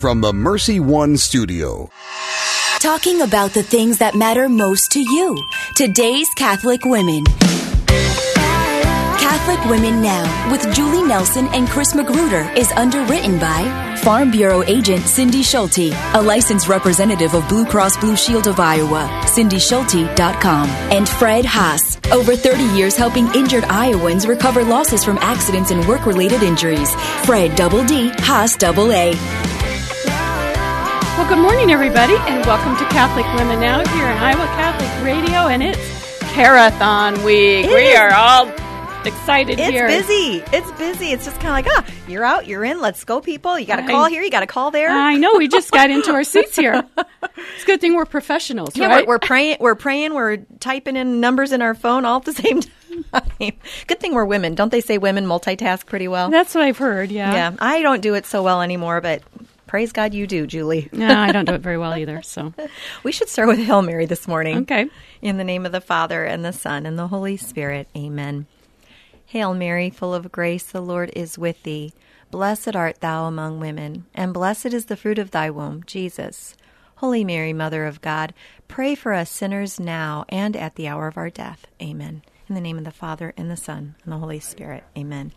From the Mercy One studio. Talking about the things that matter most to you. Today's Catholic Women. Catholic Women Now with Julie Nelson and Chris Magruder is underwritten by Farm Bureau agent Cindy Schulte, a licensed representative of Blue Cross Blue Shield of Iowa, cindyschulte.com, and Fredd Haas, over 30 years helping injured Iowans recover losses from accidents and work-related injuries. Fredd Double D, Haas Double A. Well, good morning, everybody, and welcome to Catholic Women Now here on Iowa Catholic Radio, and it's Carathon Week. It we is. are all excited It's here. It's busy. It's busy. It's just kind of like, ah, you're out, you're in. Let's go, people. You got to I- call here. You got to call there. I know we just got into our seats here. It's a good thing we're professionals, yeah, right? we're, we're praying. We're praying. We're typing in numbers in our phone all at the same time. Good thing we're women. Don't they say women multitask pretty well? That's what I've heard. Yeah. yeah, I don't do it so well anymore, but praise God you do, Julie. No, I don't do it very well either. So We should start with Hail Mary this morning. Okay. In the name of the Father, and the Son, and the Holy Spirit. Amen. Hail Mary, full of grace, the Lord is with thee. Blessed art thou among women, and blessed is the fruit of thy womb, Jesus. Holy Mary, Mother of God, pray for us sinners now and at the hour of our death. Amen. In the name of the Father, and the Son, and the Holy Spirit. Amen.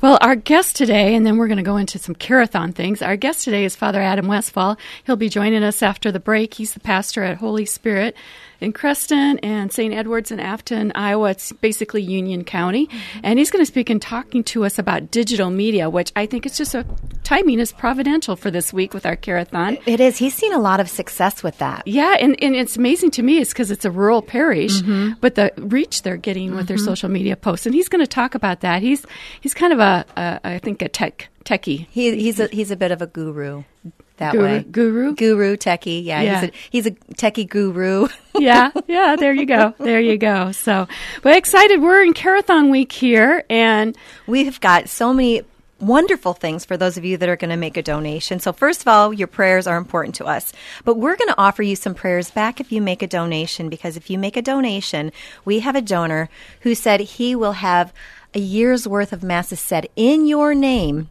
Well, our guest today, and then we're going to go into some Carathon things. Our guest today is Father Adam Westphal. He'll be joining us after the break. He's the pastor at Holy Spirit in Creston and St. Edwards in Afton, Iowa. It's basically Union County. Mm-hmm. And he's going to speak and talking to us about digital media, which I think is just a timing is providential for this week with our Carathon. It is. He's seen a lot of success with that. Yeah, and, and it's amazing to me is because it's a rural parish, mm-hmm. but the reach they're getting with their mm-hmm. social media posts, and he's going to talk about that. He's he's kind of a, a I think a tech techie He, he's a he's a bit of a guru that Guru- way. guru? guru, techie. Yeah, Yeah. he's a he's a techie guru. yeah, yeah. There you go. There you go. So, but excited. We're in Carathon week here, and We've got so many wonderful things for those of you that are going to make a donation. So first of all, your prayers are important to us. But we're going to offer you some prayers back if you make a donation because if you make a donation, we have a donor who said he will have a year's worth of masses said in your name.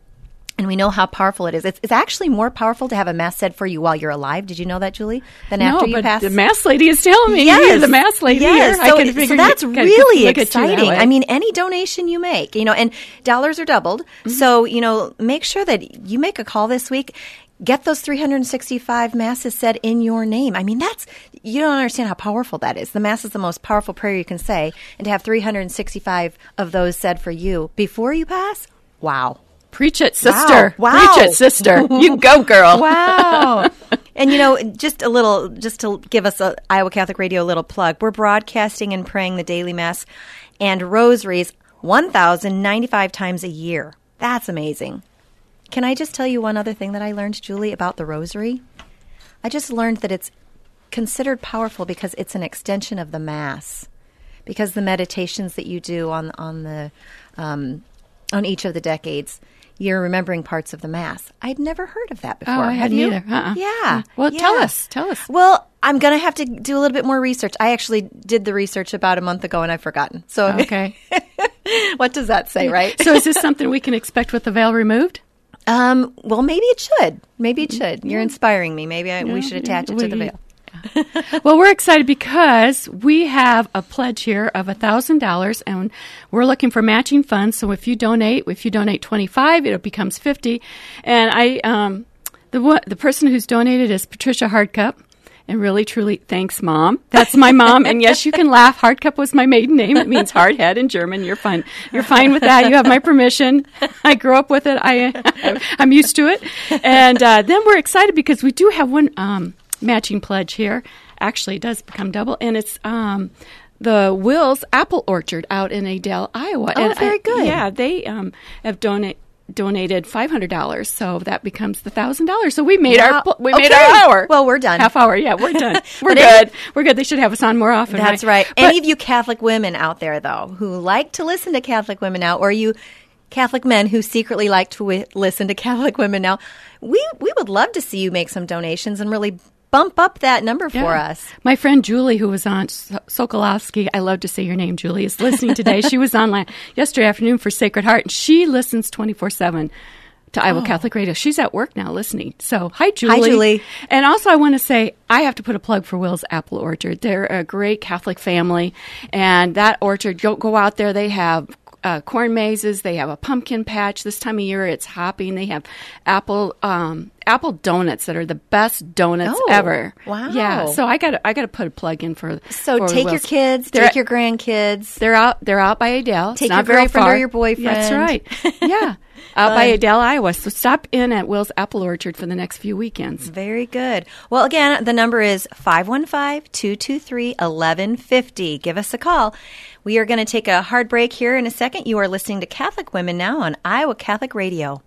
And we know how powerful it is. It's, it's actually more powerful to have a mass said for you while you're alive. Did you know that, Julie? Than no, after you but pass. the mass lady is telling me Yes, you're the mass lady yes. here. I So, can so that's can really that exciting. I mean, any donation you make, you know, and dollars are doubled. Mm-hmm. So you know, make sure that you make a call this week. Get those 365 masses said in your name. I mean, that's you don't understand how powerful that is. The mass is the most powerful prayer you can say, and to have 365 of those said for you before you pass. Wow. Preach it, sister. Wow. Preach it, sister. You go, girl. Wow. and you know, just a little, just to give us a Iowa Catholic Radio a little plug, we're broadcasting and praying the daily mass and rosaries 1,095 times a year. That's amazing. Can I just tell you one other thing that I learned, Julie, about the rosary? I just learned that it's considered powerful because it's an extension of the mass. Because the meditations that you do on on the um, on each of the decades, you're remembering parts of the mass. I'd never heard of that before. Oh, I hadn't either. Uh-uh. Yeah. Well, tell us. Tell us. Well, I'm gonna have to do a little bit more research. I actually did the research about a month ago and I've forgotten. So Okay. what does that say, right? so, is this something we can expect with the veil removed? Um, well, maybe it should. Maybe it should. You're inspiring me. Maybe I, we should attach it to the veil. Well, we're excited because we have a pledge here of $1,000 and we're looking for matching funds. So if you donate, if you donate 25, it becomes 50. And I, um, the, the person who's donated is Patricia Hardcup. And really, truly, thanks, Mom. That's my mom. and yes, you can laugh. Hardcup was my maiden name. It means hard head in German. You're fine. You're fine with that. You have my permission. I grew up with it. I, I'm used to it. And uh, then we're excited because we do have one um, matching pledge here. Actually, it does become double, and it's um, the Will's Apple Orchard out in Adel, Iowa. Oh, and very I- good. Yeah, they um, have donated donated five hundred dollars, so that becomes the thousand dollars. So we made Wow. our we made Okay. our hour. Well, we're done. Half hour, yeah, we're done. We're any- good. we're good. They should have us on more often. That's right. But- Any of you Catholic women out there, though, who like to listen to Catholic women now, or you Catholic men who secretly like to wi- listen to Catholic women now, we we would love to see you make some donations and really bump up that number for Yeah. us. My friend Julie, who was on So- Sokolowski, I love to say your name, Julie, is listening today. she was on yesterday afternoon for Sacred Heart, and she listens 24 7 to Iowa oh. Catholic Radio. She's at work now listening. So, hi, Julie. Hi, Julie. And also, I want to say I have to put a plug for Will's Apple Orchard. They're a great Catholic family, and that orchard, go, go out there. They have uh, corn mazes. They have a pumpkin patch. This time of year, it's hopping. They have apple um, apple donuts that are the best donuts Oh, ever. wow. Yeah. So I got I got to put a plug in for. So for take your kids, They're- take your grandkids. They're out. They're out by Adel. It's Take not your very girlfriend or your boyfriend. That's right. Yeah, out by Adel, Iowa. So stop in at Will's Apple Orchard for the next few weekends. Very good. Well, again, the number is 515 223 1150. Give us a call. We are going to take a hard break here in a second. You are listening to Catholic Women Now on Iowa Catholic Radio.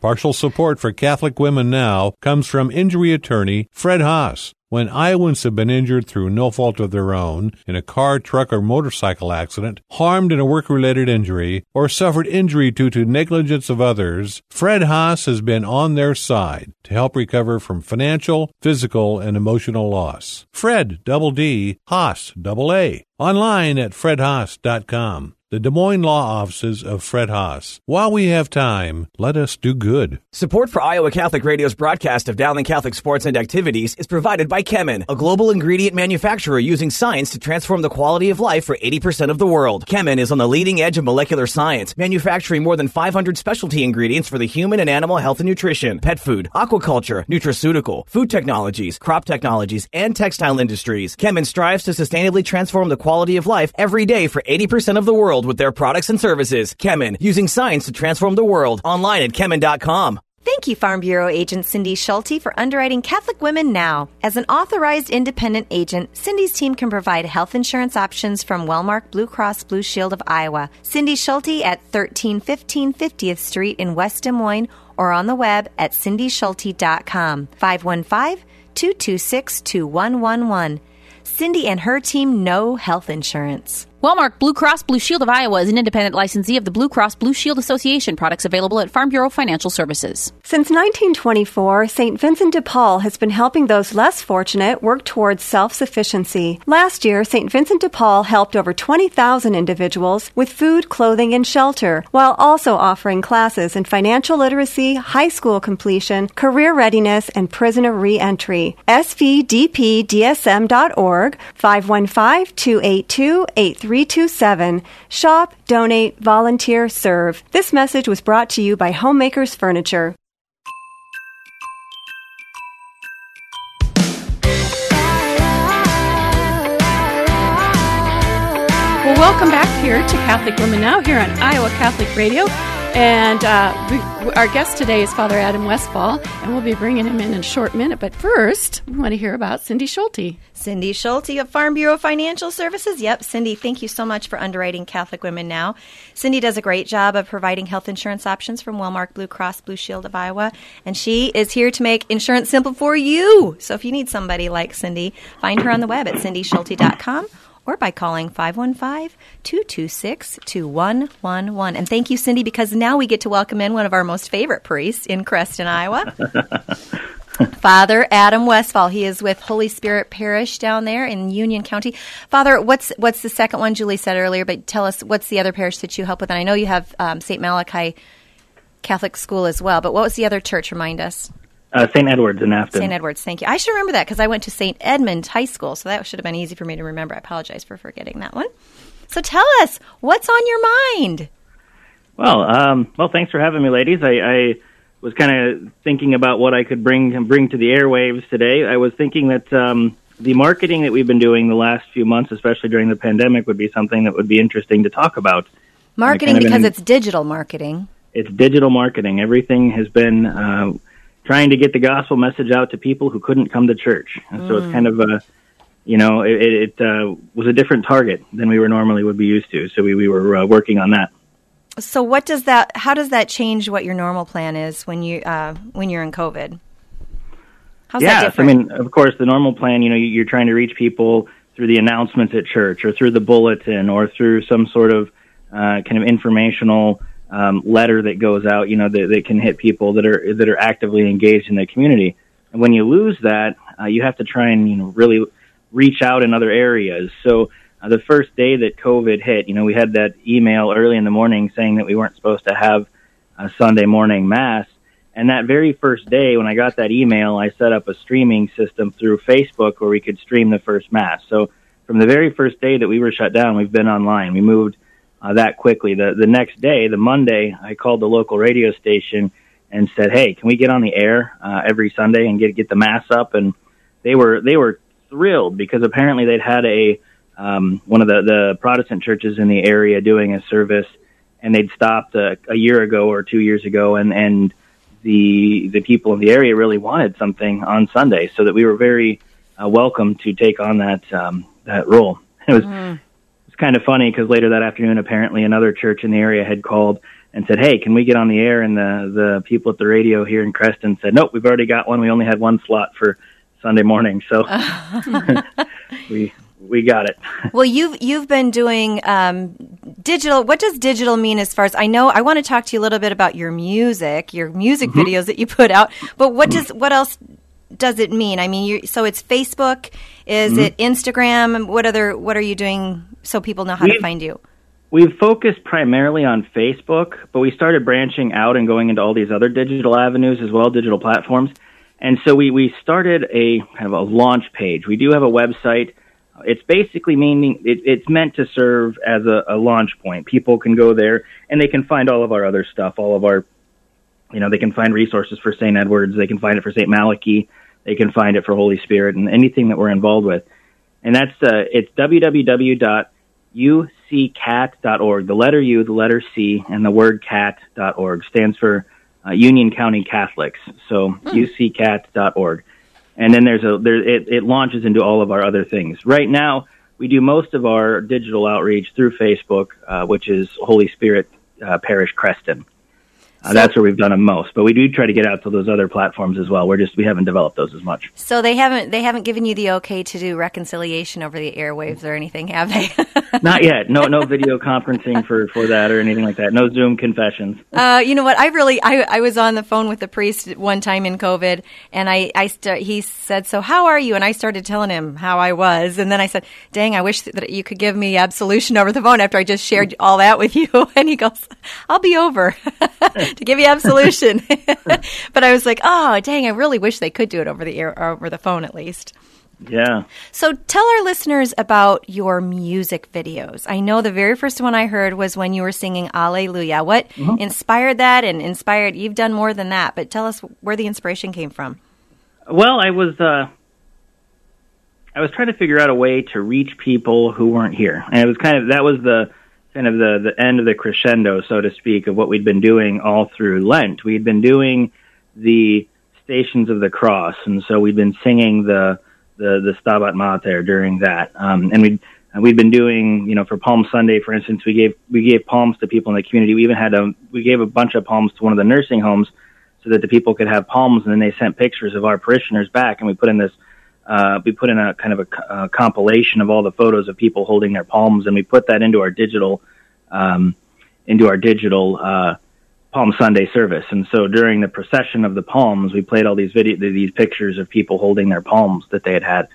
Partial support for Catholic Women Now comes from injury attorney Fredd Haas. When Iowans have been injured through no fault of their own in a car, truck, or motorcycle accident, harmed in a work related injury, or suffered injury due to negligence of others, Fredd Haas has been on their side to help recover from financial, physical, and emotional loss. Fredd, double D, Haas, double A. Online at fredhaas.com. The Des Moines Law Offices of Fredd Haas. While we have time, let us do good. Support for Iowa Catholic Radio's broadcast of Dowling Catholic sports and activities is provided by Kemin, a global ingredient manufacturer using science to transform the quality of life for 80% of the world. Kemin is on the leading edge of molecular science, manufacturing more than 500 specialty ingredients for the human and animal health and nutrition, pet food, aquaculture, nutraceutical, food technologies, crop technologies, and textile industries. Kemin strives to sustainably transform the quality of life every day for 80% of the world with their products and services. Kemin, using science to transform the world. Online at kemin.com. Thank you, Farm Bureau agent Cindy Schulte, for underwriting Catholic Women Now. As an authorized independent agent, Cindy's team can provide health insurance options from Wellmark Blue Cross Blue Shield of Iowa. Cindy Schulte at 1315 50th Street in West Des Moines or on the web at cindyschulte.com. 515 226 2111. Cindy and her team know health insurance. Wellmark Blue Cross Blue Shield of Iowa is an independent licensee of the Blue Cross Blue Shield Association. Products available at Farm Bureau Financial Services. Since 1924, St. Vincent de Paul has been helping those less fortunate work towards self sufficiency. Last year, St. Vincent de Paul helped over 20,000 individuals with food, clothing, and shelter, while also offering classes in financial literacy, high school completion, career readiness, and prisoner reentry. SVDPDSM.org, 515 282 8327. Shop, donate, volunteer, serve. This message was brought to you by Homemakers Furniture. Well, welcome back here to Catholic Women Now here on Iowa Catholic Radio. And uh, we, our guest today is Father Adam Westphal, and we'll be bringing him in in a short minute. But first, we want to hear about Cindy Schulte. Cindy Schulte of Farm Bureau Financial Services. Yep, Cindy, thank you so much for underwriting Catholic Women Now. Cindy does a great job of providing health insurance options from Wellmark Blue Cross Blue Shield of Iowa, and she is here to make insurance simple for you. So if you need somebody like Cindy, find her on the web at cindyschulte.com or by calling 515-226-2111. And thank you, Cindy, because now we get to welcome in one of our most favorite priests in Creston, Iowa. Father Adam Westphal. He is with Holy Spirit Parish down there in Union County. Father, what's what's the second one Julie said earlier? But tell us what's the other parish that you help with? And I know you have um, St. Malachy Catholic School as well. But what was the other church? Remind us. Uh, St. Edward's in Afton. St. Edward's. Thank you. I should remember that because I went to St. Edmund High School, so that should have been easy for me to remember. I apologize for forgetting that one. So tell us what's on your mind. Well, um, well, thanks for having me, ladies. I, I was kind of thinking about what I could bring bring to the airwaves today. I was thinking that um, the marketing that we've been doing the last few months, especially during the pandemic, would be something that would be interesting to talk about. Marketing kind of because an- it's digital marketing. It's digital marketing. Everything has been uh, trying to get the gospel message out to people who couldn't come to church, and so it's kind of a you know, it, it uh, was a different target than we were normally would be used to. So we, we were uh, working on that. So what does that? How does that change what your normal plan is when you uh, when you're in COVID? How's that yes, I mean, of course, the normal plan, you know, you're trying to reach people through the announcements at church or through the bulletin or through some sort of uh, kind of informational um, letter that goes out, you know, that, that can hit people that are that are actively engaged in the community. And when you lose that, uh, you have to try and you know really reach out in other areas. So uh, the first day that COVID hit, you know, we had that email early in the morning saying that we weren't supposed to have a Sunday morning mass, And that very first day, when I got that email, I set up a streaming system through Facebook where we could stream the first mass. So from the very first day that we were shut down, we've been online. We moved uh, that quickly. The the next day, the Monday, I called the local radio station and said, "Hey, can we get on the air uh, every Sunday and get get the mass up?" And they were they were thrilled because apparently they'd had a um, one of the the Protestant churches in the area doing a service, and they'd stopped a, a year ago or two years ago, and and the the people in the area really wanted something on Sunday, so that we were very uh, welcome to take on that um, that role. It was mm. Kind of funny because later that afternoon, apparently another church in the area had called and said, "Hey, can we get on the air?" And the the people at the radio here in Creston said, "Nope, we've already got one. We only had one slot for Sunday morning, so we we got it." well, you've you've been doing um, digital. What does digital mean as far as I know? I want to talk to you a little bit about your music, your music mm-hmm. videos that you put out. But what does what else does it mean? I mean, you, so it's Facebook. Is mm-hmm. it Instagram? What other? What are you doing so people know how we've, to find you? We've focused primarily on Facebook, but we started branching out and going into all these other digital avenues as well, digital platforms. And so we, we started a kind of a launch page. We do have a website. It's basically meaning it, it's meant to serve as a, a launch point. People can go there and they can find all of our other stuff, all of our, you know, they can find resources for St. Edward's, they can find it for St. Malachy, they can find it for Holy Spirit and anything that we're involved with. And that's uh, it's www.uccat.org. The letter U, the letter C, and the word cat.org stands for uh, Union County Catholics. So hmm. uccat.org. And then there's a there it, it launches into all of our other things. Right now, we do most of our digital outreach through Facebook, uh, which is Holy Spirit uh, Parish Creston. Uh, so, that's where we've done them most, but we do try to get out to those other platforms as well. We're just we haven't developed those as much. So they haven't they haven't given you the okay to do reconciliation over the airwaves or anything, have they? Not yet. No no video conferencing for for that or anything like that. No Zoom confessions. Uh, you know what? I really I I was on the phone with the priest one time in COVID, and I I st- he said, "So how are you?" And I started telling him how I was, and then I said, "Dang, I wish that you could give me absolution over the phone after I just shared all that with you." And he goes, "I'll be over." to give you absolution. but I was like, oh, dang, I really wish they could do it over the air, over the phone at least. Yeah. So tell our listeners about your music videos. I know the very first one I heard was when you were singing Alleluia. What mm-hmm. inspired that and inspired you've done more than that, but tell us where the inspiration came from. Well, I was uh I was trying to figure out a way to reach people who weren't here. And it was kind of that was the kind of the, the end of the crescendo, so to speak, of what we'd been doing all through Lent. We'd been doing the Stations of the Cross, and so we'd been singing the the, the Stabat Mater during that, um, and we'd and we'd been doing, you know, for Palm Sunday, for instance, we gave we gave palms to people in the community. We even had a we gave a bunch of palms to one of the nursing homes so that the people could have palms, and then they sent pictures of our parishioners back, and we put in this uh, we put in a kind of a, a, compilation of all the photos of people holding their palms, and we put that into our digital um, into our digital uh, Palm Sunday service. And so during the procession of the palms, we played all these video these pictures of people holding their palms that they had had.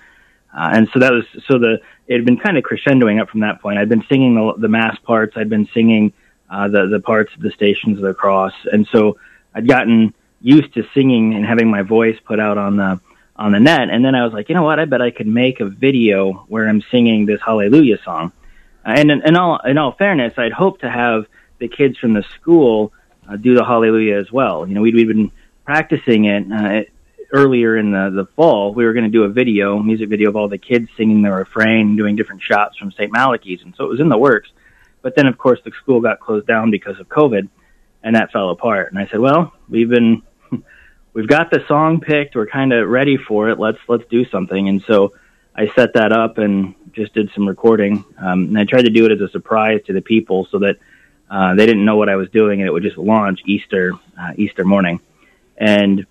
Uh, and so that was so the it had been kind of crescendoing up from that point. I'd been singing the, the mass parts. I'd been singing uh, the the parts of the Stations of the Cross, and so I'd gotten used to singing and having my voice put out on the on the net. And then I was like, you know what? I bet I could make a video where I'm singing this Hallelujah song. Uh, and in, in all in all fairness, I'd hoped to have the kids from the school uh, do the Hallelujah as well. You know, we'd, we'd been practicing it uh, earlier in the the fall. We were going to do a video, music video of all the kids singing the refrain, doing different shots from St. Malachy's, and so it was in the works. But then, of course, the school got closed down because of COVID, and that fell apart. And I said, well, we've been we've got the song picked. We're kind of ready for it. Let's let's do something. And so I set that up and just did some recording. Um, and I tried to do it as a surprise to the people so that uh, they didn't know what I was doing, and it would just launch Easter uh, Easter morning. And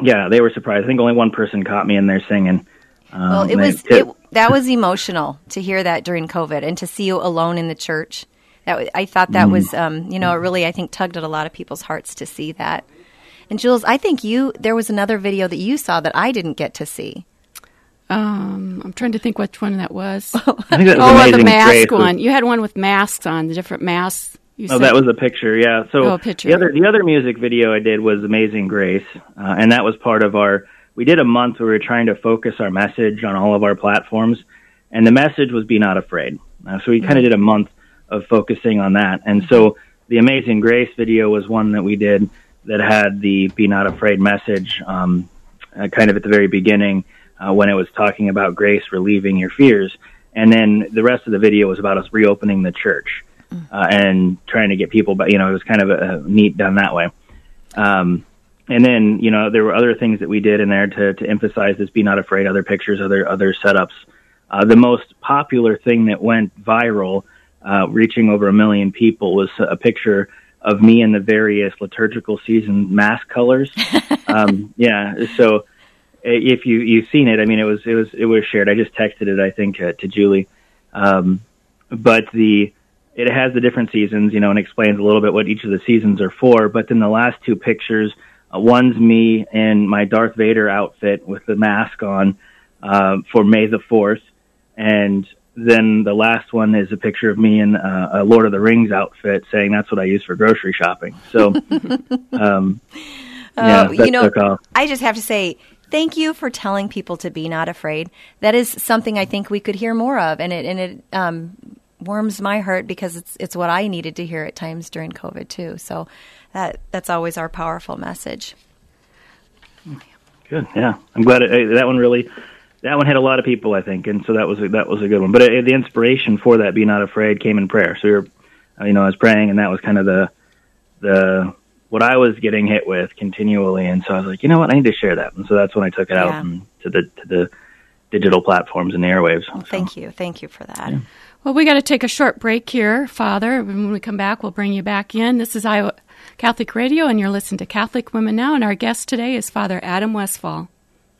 yeah, they were surprised. I think only one person caught me in there singing. Um, well, it was it, that was emotional to hear that during COVID and to see you alone in the church. That I thought that mm. was, um, you know, it really I think tugged at a lot of people's hearts to see that. And Jules, I think you there was another video that you saw that I didn't get to see. Um, I'm trying to think which one that was. I think that was oh, the mask one. You had one with masks on, the different masks You Oh, said- that was a picture. Yeah. So Oh, a picture. the other the other music video I did was Amazing Grace, uh, and that was part of our. We did a month where we were trying to focus our message on all of our platforms, and the message was "Be not afraid." Uh, so we kind of did a month of focusing on that, and so the Amazing Grace video was one that we did that had the "Be not afraid" message, um, uh, kind of at the very beginning uh, when it was talking about grace relieving your fears, and then the rest of the video was about us reopening the church uh, and trying to get people, but you know, it was kind of a, a neat done that way. Um, and then, you know, there were other things that we did in there to, to emphasize this: be not afraid. Other pictures, other other setups. Uh, the most popular thing that went viral, uh, reaching over a million people, was a picture of me in the various liturgical season mask colors. um, yeah, so if you you've seen it, I mean, it was it was it was shared. I just texted it, I think, uh, to Julie. Um, but the it has the different seasons, you know, and explains a little bit what each of the seasons are for. But then the last two pictures, uh, one's me in my Darth Vader outfit with the mask on uh, for May the Fourth, and then the last one is a picture of me in uh, a Lord of the Rings outfit, saying that's what I use for grocery shopping. So, um, yeah, Uh, you know. I just have to say thank you for telling people to be not afraid. That is something I think we could hear more of, and it and it um, warms my heart because it's it's what I needed to hear at times during COVID too. So that that's always our powerful message. Good. Yeah, I'm glad it, uh, that one really that one hit a lot of people, I think, and so that was a, that was a good one. But uh, the inspiration for that "Be Not Afraid" came in prayer. So you're, uh, you know, I was praying, and that was kind of the the what I was getting hit with continually, and so I was like, you know what, I need to share that, and so that's when I took it out Yeah. and to the to the digital platforms and the airwaves. Well, thank you, thank you for that. Well, we got to take a short break here, Father. When we come back, we'll bring you back in. This is Iowa Catholic Radio, and you're listening to Catholic Women Now, and our guest today is Father Adam Westphal.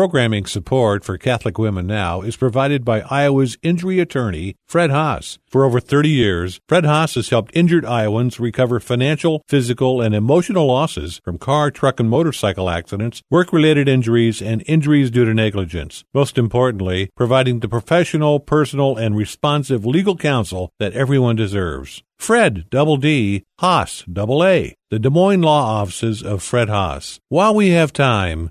Programming support for Catholic Women Now is provided by Iowa's injury attorney, Fredd Haas. For over 30 years, Fredd Haas has helped injured Iowans recover financial, physical, and emotional losses from car, truck, and motorcycle accidents, work-related injuries, and injuries due to negligence. Most importantly, providing the professional, personal, and responsive legal counsel that everyone deserves. Fredd, double D, Haas, double A, the Des Moines Law Offices of Fredd Haas. While we have time,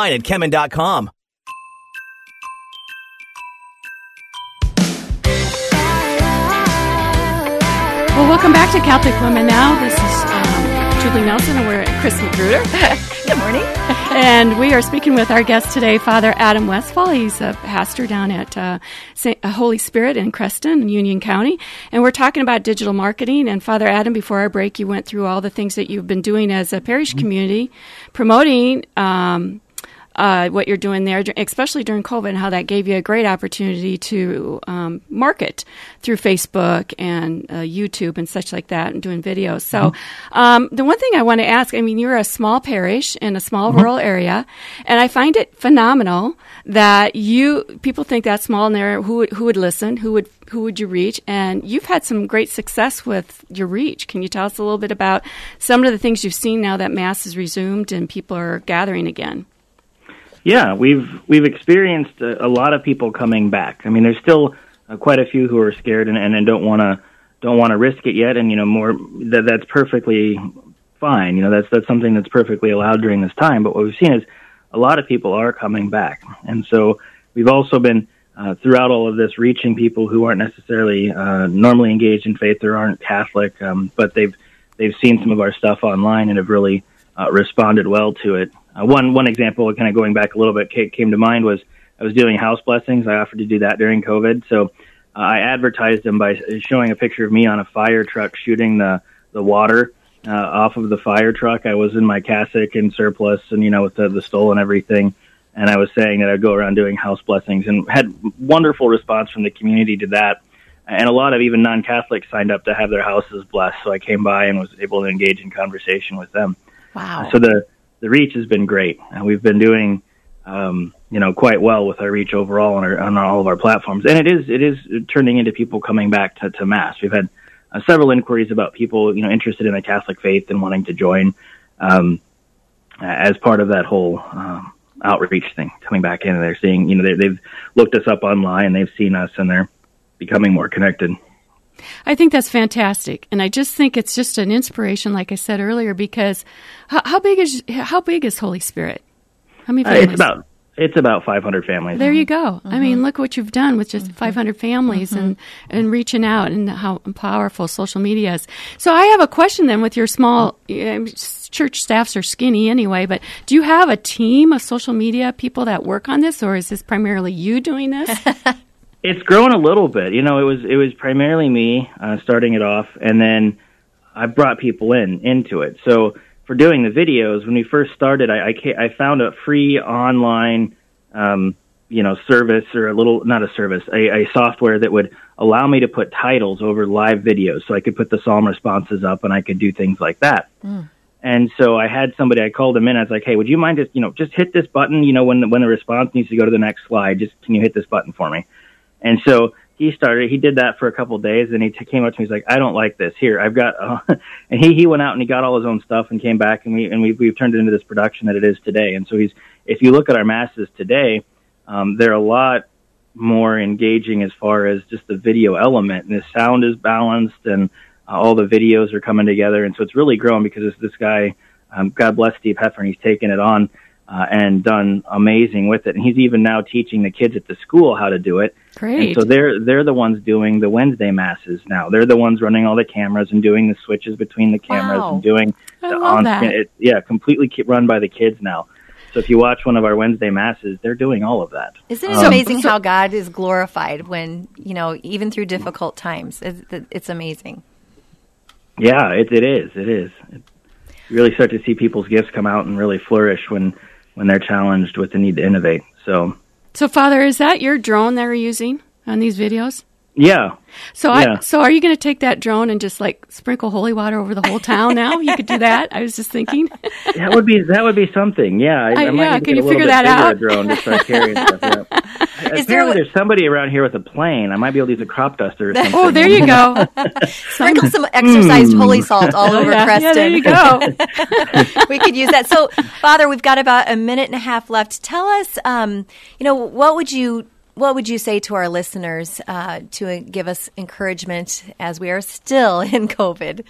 at kemin.com. Well, welcome back to Catholic Women Now. This is um, Julie Nelson, and we're at Chris Magruder. Good morning. and we are speaking with our guest today, Father Adam Westphal. He's a pastor down at uh, Saint, uh, Holy Spirit in Creston, Union County. And we're talking about digital marketing. And Father Adam, before our break, you went through all the things that you've been doing as a parish community, promoting. Um, uh, what you're doing there, especially during COVID, and how that gave you a great opportunity to um, market through Facebook and uh, YouTube and such like that, and doing videos. So, Mm-hmm. um, the one thing I want to ask, I mean, you're a small parish in a small Mm-hmm. rural area, and I find it phenomenal that you people think that small and there who would, who would listen, who would who would you reach, and you've had some great success with your reach. Can you tell us a little bit about some of the things you've seen now that mass is resumed and people are gathering again? Yeah, we've we've experienced a, a lot of people coming back. I mean, there's still uh, quite a few who are scared and, and, and don't want to don't want to risk it yet, and you know, more that that's perfectly fine. You know, that's that's something that's perfectly allowed during this time. But what we've seen is a lot of people are coming back, and so we've also been uh, throughout all of this reaching people who aren't necessarily uh, normally engaged in faith or aren't Catholic, um, but they've they've seen some of our stuff online and have really uh, responded well to it. Uh, one one example, kind of going back a little bit, came to mind was I was doing house blessings. I offered to do that during COVID, so uh, I advertised them by showing a picture of me on a fire truck shooting the the water uh, off of the fire truck. I was in my cassock and surplice, and you know with the, the stole and everything. And I was saying that I'd go around doing house blessings, and had wonderful response from the community to that. And a lot of even non-Catholics signed up to have their houses blessed. So I came by and was able to engage in conversation with them. Wow. So the the reach has been great, and we've been doing um, you know quite well with our reach overall on our on all of our platforms, and it is it is turning into people coming back to, to mass. We've had uh, several inquiries about people you know interested in the Catholic faith and wanting to join um, as part of that whole um, outreach thing, coming back in and they're seeing you know they, they've looked us up online, they've seen us, and they're becoming more connected. I think that's fantastic, and I just think it's just an inspiration, like I said earlier, because how, how big is how big is Holy Spirit? How many Uh, it's about it's about 500 families. There you go. I Mm-hmm. mean, look what you've done with just 500 families and, and reaching out and how powerful social media is. So I have a question then with your small church staffs are skinny anyway, but do you have a team of social media people that work on this or is this primarily you doing this? It's grown a little bit. You know, it was it was primarily me uh, starting it off, and then I brought people in into it. So for doing the videos, when we first started, I I, I found a free online, um, you know, service or a little not a service, a, a software that would allow me to put titles over live videos, so I could put the psalm responses up, and I could do things like that. And so I had somebody, I called them in. I was like, "Hey, would you mind just, you know, just hit this button? You know, when the, when the response needs to go to the next slide, just can you hit this button for me?" And so he started. He did that for a couple of days, and he t- came up to me. And he's like, "I don't like this. Here, I've got." Uh, and he he went out and he got all his own stuff and came back, and we and we we've turned it into this production that it is today. And so he's. If you look at our masses today, um, they're a lot more engaging as far as just the video element, and the sound is balanced, and uh, all the videos are coming together, and so it's really grown because it's this guy. Um, God bless Steve Heffern. he's taken it on uh, and done amazing with it. And he's even now teaching the kids at the school how to do it. Great. And so they're they're the ones doing the Wednesday masses now. They're the ones running all the cameras and doing the switches between the cameras Wow. and doing I the on that. it, yeah, completely run by the kids now. So if you watch one of our Wednesday masses, they're doing all of that. Isn't it Um, amazing how God is glorified when, you know, even through difficult times? It's, it's amazing. Yeah, it, it is. It is. You really start to see people's gifts come out and really flourish when when they're challenged with the need to innovate. So so Father, is that your drone that you're using on these videos? yeah, So Yeah. I so are you going to take that drone and just like sprinkle holy water over the whole town now? You could do that. I was just thinking. that would be that would be something. Yeah, I, I- I might yeah, can you figure that out? drone to start carrying stuff. Yeah. Is there Apparently, there's somebody around here with a plane. I might be able to use a crop duster. Or something. Oh, there you go. Sprinkle some exorcised holy salt all over yeah, Creston. yeah, there you go. we could use that. So, Father, we've got about a minute and a half left. Tell us, um, you know, what would you what would you say to our listeners uh, to give us encouragement as we are still in COVID?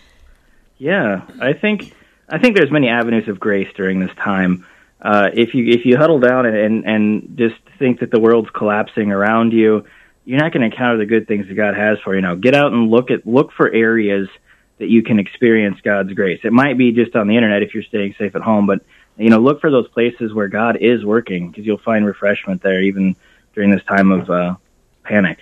Yeah, I think I think there's many avenues of grace during this time. Uh, if you if you huddle down and, and and just think that the world's collapsing around you, you're not going to encounter the good things that God has for you. Now, get out and look at look for areas that you can experience God's grace. It might be just on the internet if you're staying safe at home, but you know, look for those places where God is working because you'll find refreshment there, even during this time of uh, panic.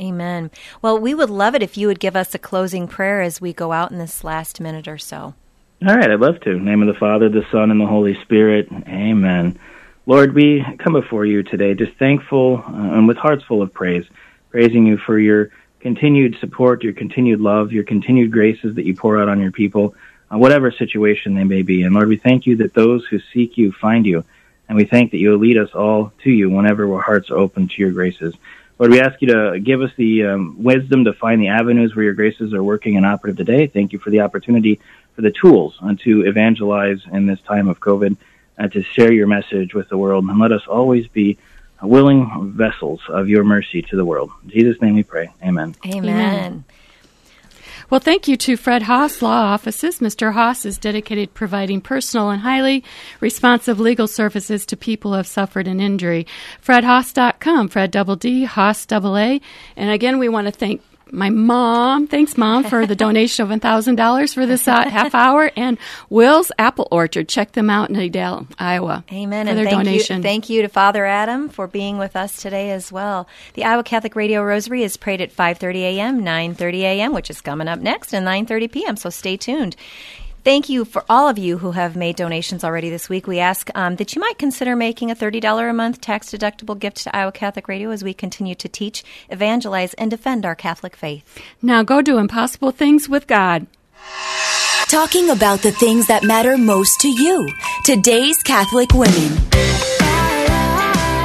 Amen. Well, we would love it if you would give us a closing prayer as we go out in this last minute or so. All right, I'd love to. Name of the Father, the Son, and the Holy Spirit. Amen. Lord, we come before you today just thankful uh, and with hearts full of praise, praising you for your continued support, your continued love, your continued graces that you pour out on your people, uh, whatever situation they may be. And Lord, we thank you that those who seek you find you. And we thank that you'll lead us all to you whenever our hearts are open to your graces. Lord, we ask you to give us the um, wisdom to find the avenues where your graces are working and operative today. Thank you for the opportunity, for the tools uh, to evangelize in this time of COVID and to share your message with the world. And let us always be willing vessels of your mercy to the world. In Jesus' name we pray. Amen. Amen. Amen. Well, thank you to Fredd Haas Law Offices. Mr. Haas is dedicated to providing personal and highly responsive legal services to people who have suffered an injury. FredHaas.com, Fredd double D, Haas double A. And again, we want to thank my mom. Thanks, mom, for the donation of $1,000 for this uh, half hour. And Will's Apple Orchard. Check them out in Adel, Iowa. Amen. For and their thank donation. You, thank you to Father Adam for being with us today as well. The Iowa Catholic Radio Rosary is prayed at 5:30 a.m., 9:30 a.m., which is coming up next, and 9:30 p.m. So stay tuned. Thank you for all of you who have made donations already this week. We ask um, that you might consider making a $30 a month tax deductible gift to Iowa Catholic Radio as we continue to teach, evangelize, and defend our Catholic faith. Now go do impossible things with God. Talking about the things that matter most to you. Today's Catholic Women.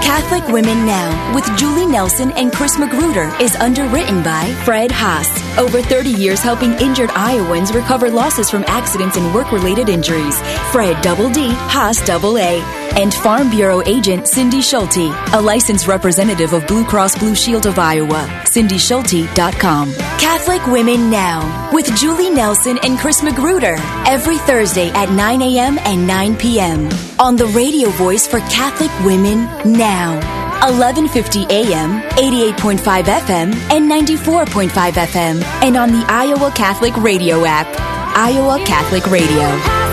Catholic Women Now with Julie Nelson and Chris Magruder is underwritten by Fredd Haas. Over 30 years helping injured Iowans recover losses from accidents and work related injuries. Fredd Double D, Haas Double A. And Farm Bureau agent Cindy Schulte, a licensed representative of Blue Cross Blue Shield of Iowa. CindySchulte.com. Catholic Women Now with Julie Nelson and Chris Magruder every Thursday at 9 a.m. and 9 p.m. on the radio voice for Catholic Women Now. 1150 AM, 88.5 FM, and 94.5 FM, and on the Iowa Catholic Radio app. Iowa Catholic Radio.